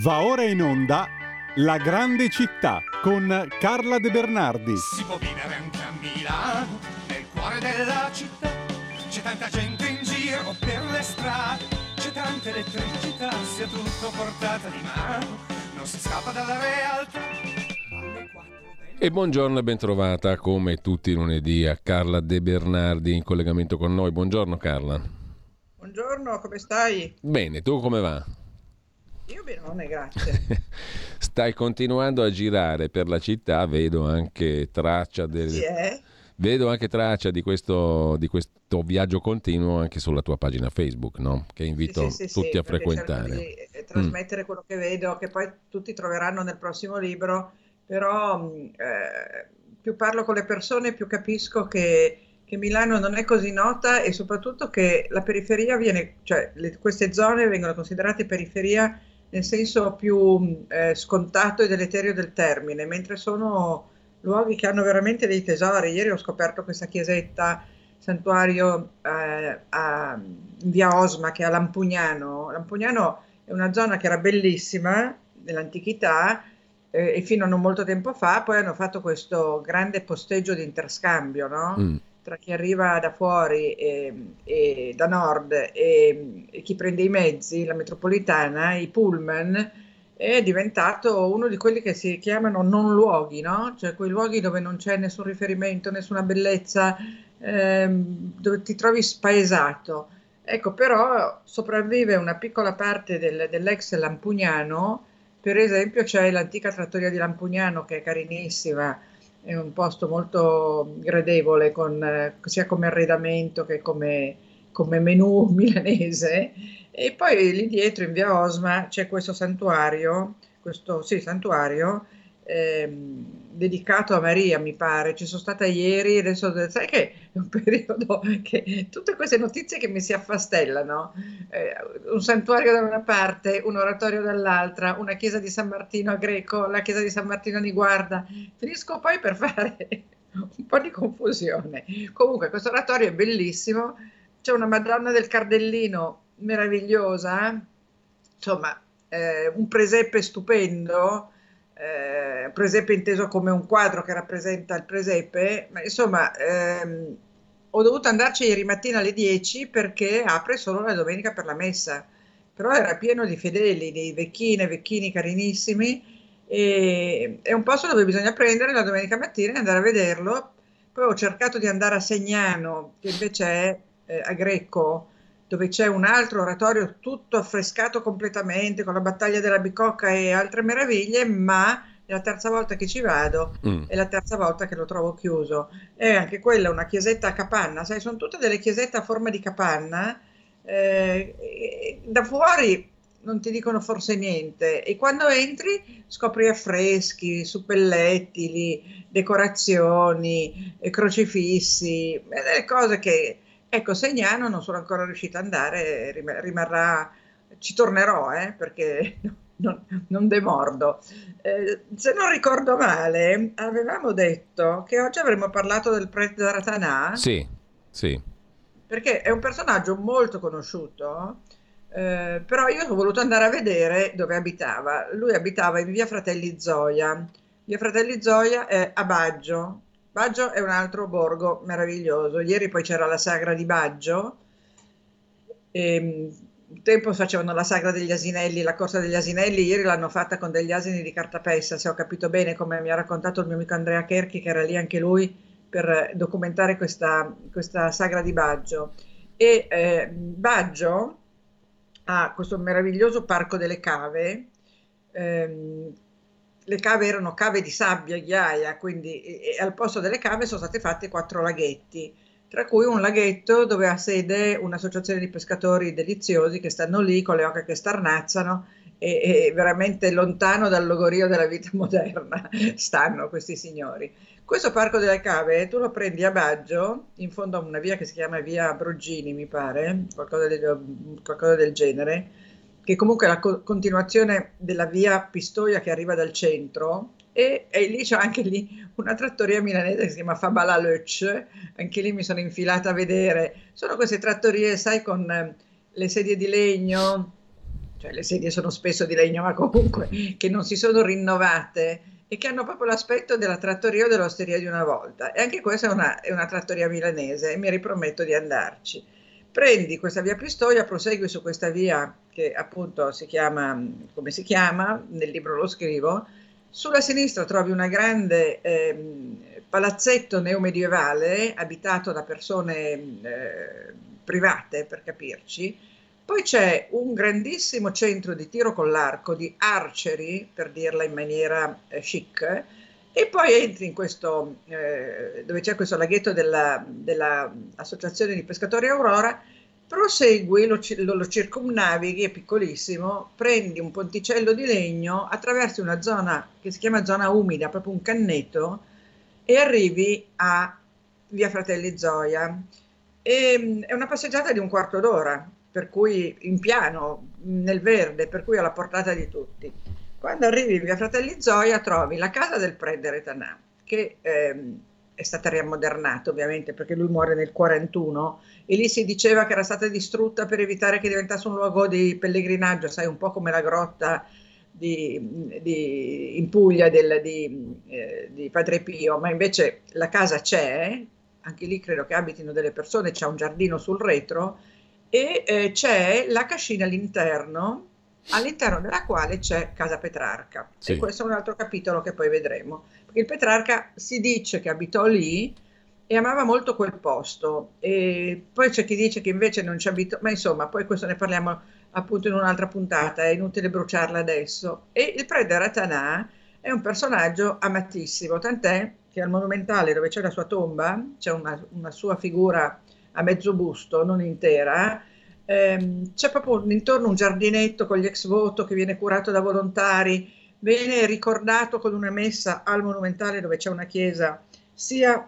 Va ora in onda La grande città con Carla De Bernardi. Si può vivere anche a Milano, nel cuore della città. C'è tanta gente in giro per le strade, c'è tanta elettricità, sia tutto portata di mano, non si scappa dalla realtà. E buongiorno e bentrovata come tutti i lunedì a Carla De Bernardi in collegamento con noi. Buongiorno Carla. Buongiorno, come stai? Bene, tu come va? Io bene, grazie. Stai continuando a girare per la città, vedo anche traccia del... Sì, eh? Vedo anche traccia di questo, di questo, viaggio continuo anche sulla tua pagina Facebook, no? che invito sì, sì, tutti a frequentare. Di eh, trasmettere mm. quello che vedo, che poi tutti troveranno nel prossimo libro, però mm, eh, più parlo con le persone, più capisco che, che, Milano non è così nota e soprattutto che la periferia viene, cioè le, queste zone vengono considerate periferia nel senso più eh, scontato e deleterio del termine, mentre sono luoghi che hanno veramente dei tesori. Ieri ho scoperto questa chiesetta, santuario eh, a, via Osma, che è a Lampugnano. Lampugnano è una zona che era bellissima nell'antichità eh, e fino a non molto tempo fa poi hanno fatto questo grande posteggio di interscambio, no? Mm tra chi arriva da fuori e, e da nord e, e, chi prende i mezzi, la metropolitana, i pullman, è diventato uno di quelli che si chiamano non luoghi, no? cioè quei luoghi dove non c'è nessun riferimento, nessuna bellezza, ehm, dove ti trovi spaesato. Ecco, però sopravvive una piccola parte del, dell'ex Lampugnano, per esempio c'è l'antica trattoria di Lampugnano che è carinissima, è un posto molto gradevole con, eh, sia come arredamento che come, come menù milanese. E poi lì dietro in via Osma c'è questo santuario, questo sì, santuario ehm, dedicato a Maria, mi pare. Ci sono stata ieri, adesso sai che è un periodo che tutte queste notizie che mi si affastellano. Eh, un santuario da una parte, un oratorio dall'altra, una chiesa di San Martino a Greco, la chiesa di San Martino a Niguarda. Finisco poi per fare un po' di confusione. Comunque, questo oratorio è bellissimo. C'è una Madonna del Cardellino meravigliosa, insomma, eh, un presepe stupendo eh, presepe inteso come un quadro che rappresenta il presepe, ma insomma ehm, ho dovuto andarci ieri mattina alle 10 perché apre solo la domenica per la messa, però era pieno di fedeli, di vecchine, vecchini carinissimi e è un posto dove bisogna prendere la domenica mattina e andare a vederlo. Poi ho cercato di andare a Segnano, che invece è eh, a Greco, dove c'è un altro oratorio tutto affrescato completamente con la battaglia della bicocca e altre meraviglie, ma è la terza volta che ci vado mm. è la terza volta che lo trovo chiuso. È anche quella una chiesetta a capanna, sai, sono tutte delle chiesette a forma di capanna. Eh, da fuori non ti dicono forse niente e quando entri scopri affreschi, suppellettili, decorazioni, crocifissi, delle cose che Ecco, Segnano non sono ancora riuscita ad andare, rimarrà, ci tornerò eh, perché non, non demordo. Eh, se non ricordo male, avevamo detto che oggi avremmo parlato del prete da Ratanà. Sì, sì. Perché è un personaggio molto conosciuto, eh, però io ho voluto andare a vedere dove abitava. Lui abitava in via Fratelli Zoia. Via Fratelli Zoia è a Baggio, Baggio è un altro borgo meraviglioso. Ieri poi c'era la sagra di Baggio. E, ehm, un tempo facevano la sagra degli asinelli, la corsa degli asinelli, ieri l'hanno fatta con degli asini di cartapesta, se ho capito bene, come mi ha raccontato il mio amico Andrea Kerchi, che era lì anche lui per documentare questa, questa sagra di Baggio. E eh, Baggio ha questo meraviglioso parco delle cave, ehm, le cave erano cave di sabbia, ghiaia, quindi e, e al posto delle cave sono stati fatti quattro laghetti, tra cui un laghetto dove ha sede un'associazione di pescatori deliziosi che stanno lì con le oche che starnazzano e, e veramente lontano dal logorio della vita moderna stanno questi signori. Questo parco delle cave tu lo prendi a Baggio, in fondo a una via che si chiama via Brugini, mi pare, qualcosa del, qualcosa del genere, che comunque è la co- continuazione della via Pistoia che arriva dal centro, e, e, lì c'è anche lì una trattoria milanese che si chiama Fabala Lötsch, anche lì mi sono infilata a vedere. Sono queste trattorie, sai, con eh, le sedie di legno, cioè le sedie sono spesso di legno, ma comunque che non si sono rinnovate e che hanno proprio l'aspetto della trattoria o dell'osteria di una volta. E anche questa è una, è una trattoria milanese e mi riprometto di andarci. Prendi questa via Pistoia, prosegui su questa via che appunto si chiama, come si chiama, nel libro lo scrivo, sulla sinistra trovi un grande eh, palazzetto neomedievale abitato da persone eh, private, per capirci. Poi c'è un grandissimo centro di tiro con l'arco, di archery, per dirla in maniera eh, chic, e poi entri in questo, eh, dove c'è questo laghetto dell'Associazione della di Pescatori Aurora, prosegui, lo, lo, circumnavighi, è piccolissimo, prendi un ponticello di legno, attraversi una zona che si chiama zona umida, proprio un canneto, e arrivi a via Fratelli Zoia. E, ehm, è una passeggiata di un quarto d'ora, per cui in piano, nel verde, per cui alla portata di tutti. Quando arrivi in via Fratelli Zoia trovi la casa del prete Retanà, che ehm, è stata riammodernata ovviamente perché lui muore nel 41 e lì si diceva che era stata distrutta per evitare che diventasse un luogo di pellegrinaggio, sai, un po' come la grotta di, di, in Puglia del, di, eh, di, Padre Pio, ma invece la casa c'è, anche lì credo che abitino delle persone, c'è un giardino sul retro e eh, c'è la cascina all'interno, all'interno della quale c'è Casa Petrarca. Sì. E questo è un altro capitolo che poi vedremo perché il Petrarca si dice che abitò lì e amava molto quel posto. E poi c'è chi dice che invece non ci abitò, ma insomma, poi questo ne parliamo appunto in un'altra puntata, è inutile bruciarla adesso. E il prete Ratanà è un personaggio amatissimo, tant'è che al monumentale dove c'è la sua tomba, c'è una, una sua figura a mezzo busto, non intera, ehm, c'è proprio intorno un giardinetto con gli ex voto che viene curato da volontari, viene ricordato con una messa al Monumentale dove c'è una chiesa sia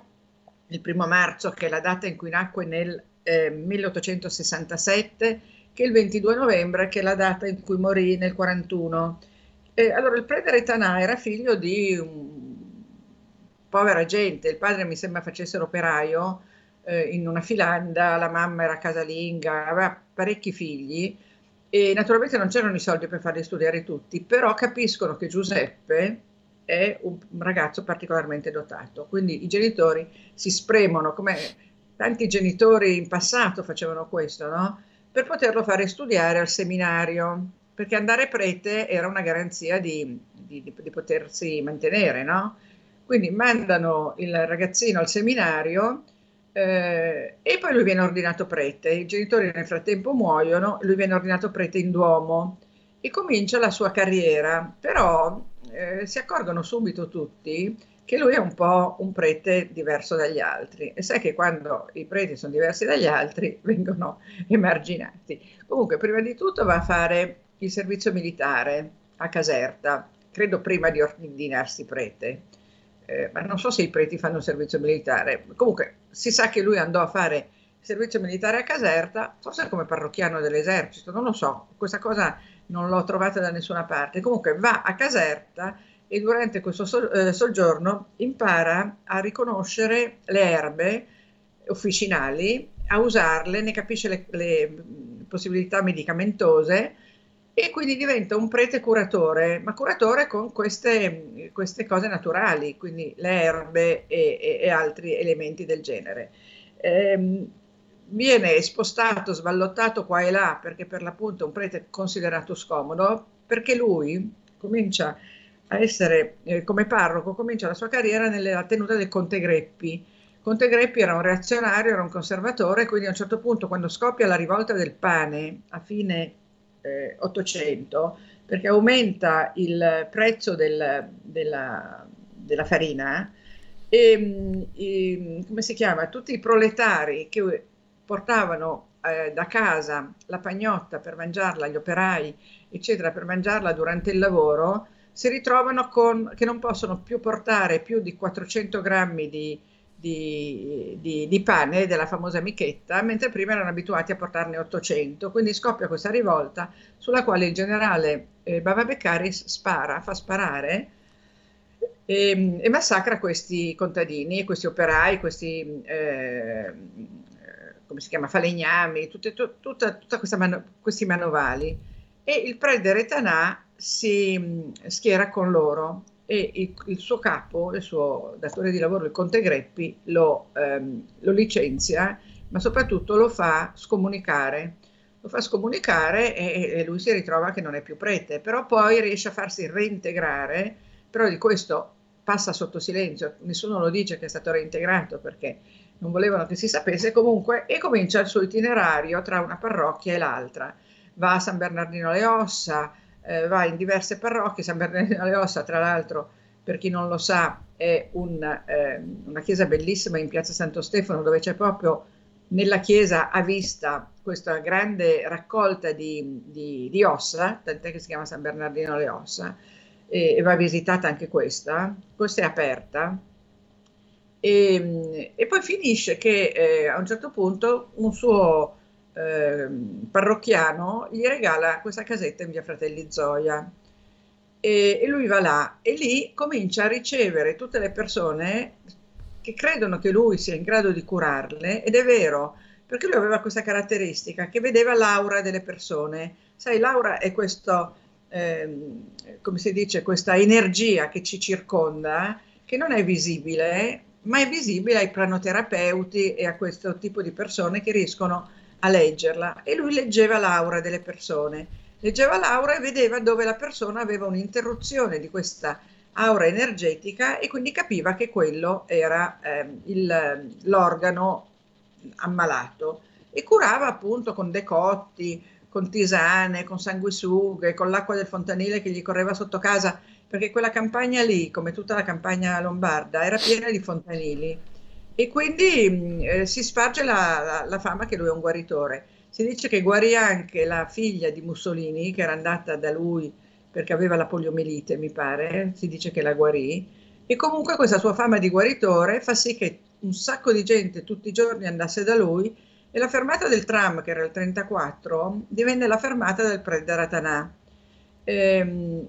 il primo marzo, che è la data in cui nacque nel eh, 1867, che il 22 novembre, che è la data in cui morì nel 41. Eh, allora, il prete Retanà era figlio di un povera gente, il padre mi sembra facesse l'operaio eh, in una filanda, la mamma era casalinga, aveva parecchi figli e naturalmente non c'erano i soldi per farli studiare tutti, però capiscono che Giuseppe è un ragazzo particolarmente dotato, quindi i genitori si spremono, come tanti genitori in passato facevano questo, no? per poterlo fare studiare al seminario, perché andare prete era una garanzia di, di, di potersi mantenere, no? Quindi mandano il ragazzino al seminario eh, e poi lui viene ordinato prete, i genitori nel frattempo muoiono, lui viene ordinato prete in Duomo e comincia la sua carriera, però eh, si accorgono subito tutti che lui è un po' un prete diverso dagli altri e sai che quando i preti sono diversi dagli altri vengono emarginati. Comunque prima di tutto va a fare il servizio militare a Caserta, credo prima di ordinarsi prete eh, ma non so se i preti fanno servizio militare. Comunque si sa che lui andò a fare servizio militare a Caserta, forse come parrocchiano dell'esercito, non lo so, questa cosa non l'ho trovata da nessuna parte. Comunque va a Caserta e durante questo eh, soggiorno impara a riconoscere le erbe officinali, a usarle, ne capisce le, le possibilità medicamentose e quindi diventa un prete curatore, ma curatore con queste, queste cose naturali, quindi le erbe e, e, e altri elementi del genere. Ehm, viene spostato, sballottato qua e là, perché per l'appunto è un prete considerato scomodo, perché lui comincia a essere, eh, come parroco, comincia la sua carriera nella tenuta del Conte Greppi. Conte Greppi era un reazionario, era un conservatore, quindi a un certo punto, quando scoppia la rivolta del pane a fine eh, 800 perché aumenta il prezzo del, della, della, farina e, e, come si chiama? Tutti i proletari che portavano eh, da casa la pagnotta per mangiarla, gli operai, eccetera, per mangiarla durante il lavoro, si ritrovano con che non possono più portare più di 400 grammi di, di, di, di, pane della famosa michetta, mentre prima erano abituati a portarne 800. Quindi scoppia questa rivolta sulla quale il generale eh, Bava Beccaris spara, fa sparare e, ehm, e, massacra questi contadini, questi operai, questi eh, come si chiama, falegnami, tutte, tutta, tutta questa mano, questi manovali. e il prete Retanà si mm, schiera con loro e il, suo capo, il suo datore di lavoro, il conte Greppi, lo, ehm, lo licenzia, ma soprattutto lo fa scomunicare. Lo fa scomunicare e, e, lui si ritrova che non è più prete, però poi riesce a farsi reintegrare, però di questo passa sotto silenzio, nessuno lo dice che è stato reintegrato perché non volevano che si sapesse comunque e comincia il suo itinerario tra una parrocchia e l'altra. Va a San Bernardino le Ossa, eh, va in diverse parrocchie, San Bernardino le Ossa tra l'altro per chi non lo sa è un, eh, una chiesa bellissima in piazza Santo Stefano dove c'è proprio nella chiesa a vista questa grande raccolta di, di, di ossa, tant'è che si chiama San Bernardino le Ossa, e, e va visitata anche questa, questa è aperta, e, e poi finisce che eh, a un certo punto un suo eh, parrocchiano gli regala questa casetta in via Fratelli Zoia e, e lui va là e lì comincia a ricevere tutte le persone che credono che lui sia in grado di curarle ed è vero perché lui aveva questa caratteristica che vedeva l'aura delle persone. Sai, l'aura è questo, eh, come si dice, questa energia che ci circonda, che non è visibile, ma è visibile ai pranoterapeuti e a questo tipo di persone che riescono a leggerla. E lui leggeva l'aura delle persone, leggeva l'aura e vedeva dove la persona aveva un'interruzione di questa aura energetica e quindi capiva che quello era eh, il, l'organo ammalato. E curava appunto con decotti, con tisane, con sanguisughe, con l'acqua del fontanile che gli correva sotto casa perché quella campagna lì, come tutta la campagna lombarda, era piena di fontanili e quindi mm, eh, si sparge la, la, la, fama che lui è un guaritore. Si dice che guarì anche la figlia di Mussolini, che era andata da lui perché aveva la poliomielite, mi pare, si dice che la guarì, e comunque questa sua fama di guaritore fa sì che un sacco di gente tutti i giorni andasse da lui e la fermata del tram, che era il 34, divenne la fermata del Prede Ratanà. Ehm,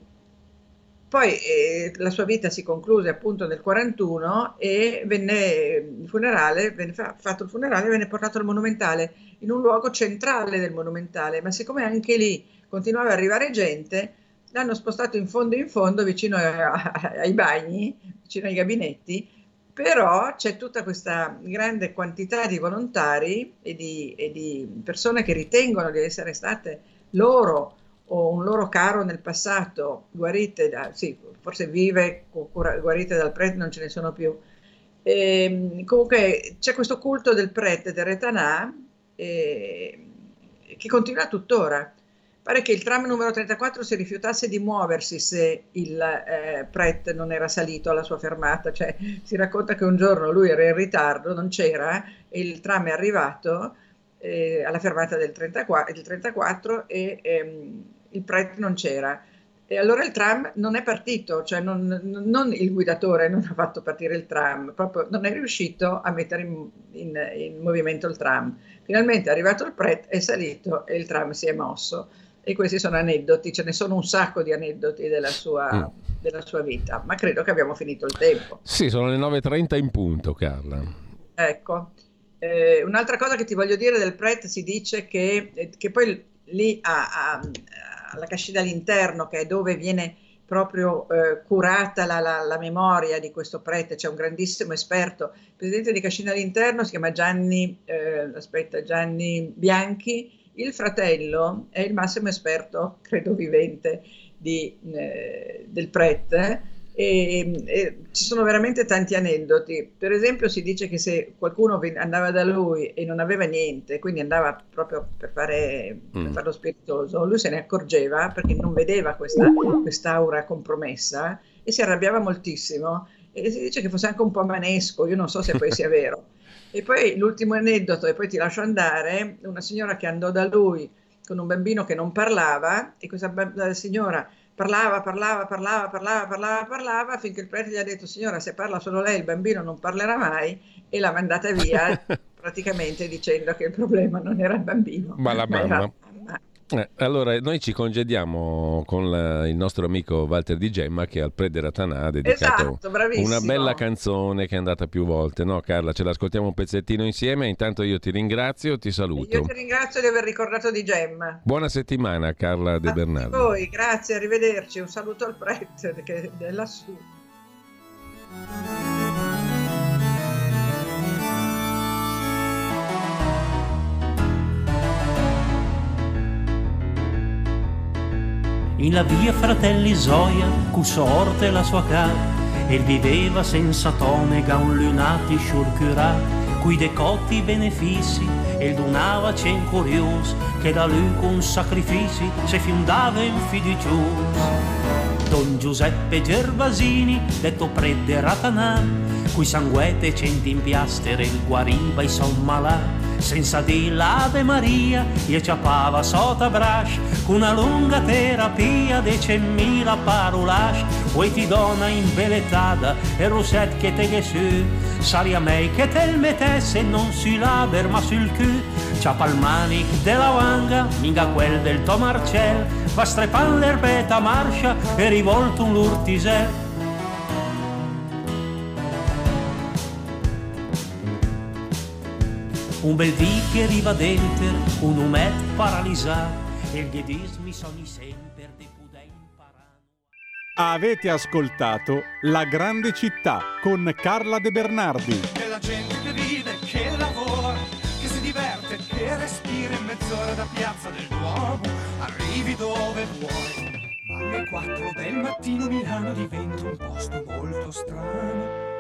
poi eh, la sua vita si concluse appunto nel 41 e venne funerale, venne fa, fatto il funerale, venne portato al Monumentale, in un luogo centrale del Monumentale, ma siccome anche lì continuava ad arrivare gente, l'hanno spostato in fondo in fondo, vicino a, ai bagni, vicino ai gabinetti, però c'è tutta questa grande quantità di volontari e di, e di persone che ritengono di essere state loro o un loro caro nel passato, guarite da, sì, forse vive, guarite dal prete non ce ne sono più. E, ehm, comunque c'è questo culto del prete del Retanà eh, che continua tuttora. Pare che il tram numero 34 si rifiutasse di muoversi se il eh, prete non era salito alla sua fermata, cioè si racconta che un giorno lui era in ritardo, non c'era, e il tram è arrivato eh, alla fermata del 34, del 34 e ehm, il prete non c'era. E allora il tram non è partito, cioè non, non, il guidatore non ha fatto partire il tram, proprio non è riuscito a mettere in, in, in movimento il tram. Finalmente è arrivato il prete, è salito e il tram si è mosso. E questi sono aneddoti, ce ne sono un sacco di aneddoti della sua, mm. della sua vita, ma credo che abbiamo finito il tempo. Sì, sono le 9.30 in punto, Carla. Ecco, eh, un'altra cosa che ti voglio dire del prete si dice che, eh, che poi lì a, a, alla cascina all'interno, che è dove viene proprio eh, curata la, la, la, memoria di questo prete, c'è un grandissimo esperto, il presidente di Cascina all'interno si chiama Gianni, eh, aspetta, Gianni Bianchi, il fratello è il massimo esperto, credo vivente, di, eh, del prete e, e, ci sono veramente tanti aneddoti. Per esempio, si dice che se qualcuno andava da lui e non aveva niente, quindi andava proprio per fare, mm. per fare lo spiritoso, lui se ne accorgeva perché non vedeva questa quest'aura compromessa e si arrabbiava moltissimo. E si dice che fosse anche un po' manesco, io non so se poi sia vero. E poi l'ultimo aneddoto, e poi ti lascio andare, una signora che andò da lui con un bambino che non parlava e questa signora parlava, parlava, parlava, parlava, parlava, parlava, finché il prete gli ha detto, signora, se parla solo lei, il bambino non parlerà mai, e l'ha mandata via praticamente dicendo che il problema non era il bambino, ma la mamma. Ma Eh, allora, noi ci congediamo con la, il nostro amico Walter Di Gemma che al Prederatanà ha dedicato esatto, una bella canzone che è andata più volte. No, Carla, ce l'ascoltiamo un pezzettino insieme. Intanto io ti ringrazio, ti saluto. Io ti ringrazio di aver ricordato Di Gemma. Buona settimana, Carla De Bernardo. A voi, grazie, arrivederci. Un saluto al prete che è lassù. In la via Fratelli Zoia, cu sorte la sua cara, e viveva senza tonega un lunati sciurcurà, cui decotti benefici, e donava cen curios, che da lui con sacrifici se fondava in fiducios. Don Giuseppe Gervasini, detto prede Ratanà, cui sanguete centi in piastere il guariva i son malà, senza di l'Ave Maria, e ciapava sotto brash, con una lunga terapia de cemmila parolash, poi ti dona in beletada, e roset che te che su, sali me che te il metesse non sui laber ma sul cul, ciapa il manic della wanga, minga quel del Tomarcel, va strepan l'erbeta marcia e rivolto un l'urtisel, un bel dì che arriva dentro, un umet paralizzato, e gli edismi sono sempre imparano. Avete ascoltato La grande città con Carla De Bernardi. Che la gente che vive, che lavora, che si diverte, che respira in mezz'ora da piazza del Duomo, arrivi dove vuoi. Ma alle 4 del mattino Milano diventa un posto molto strano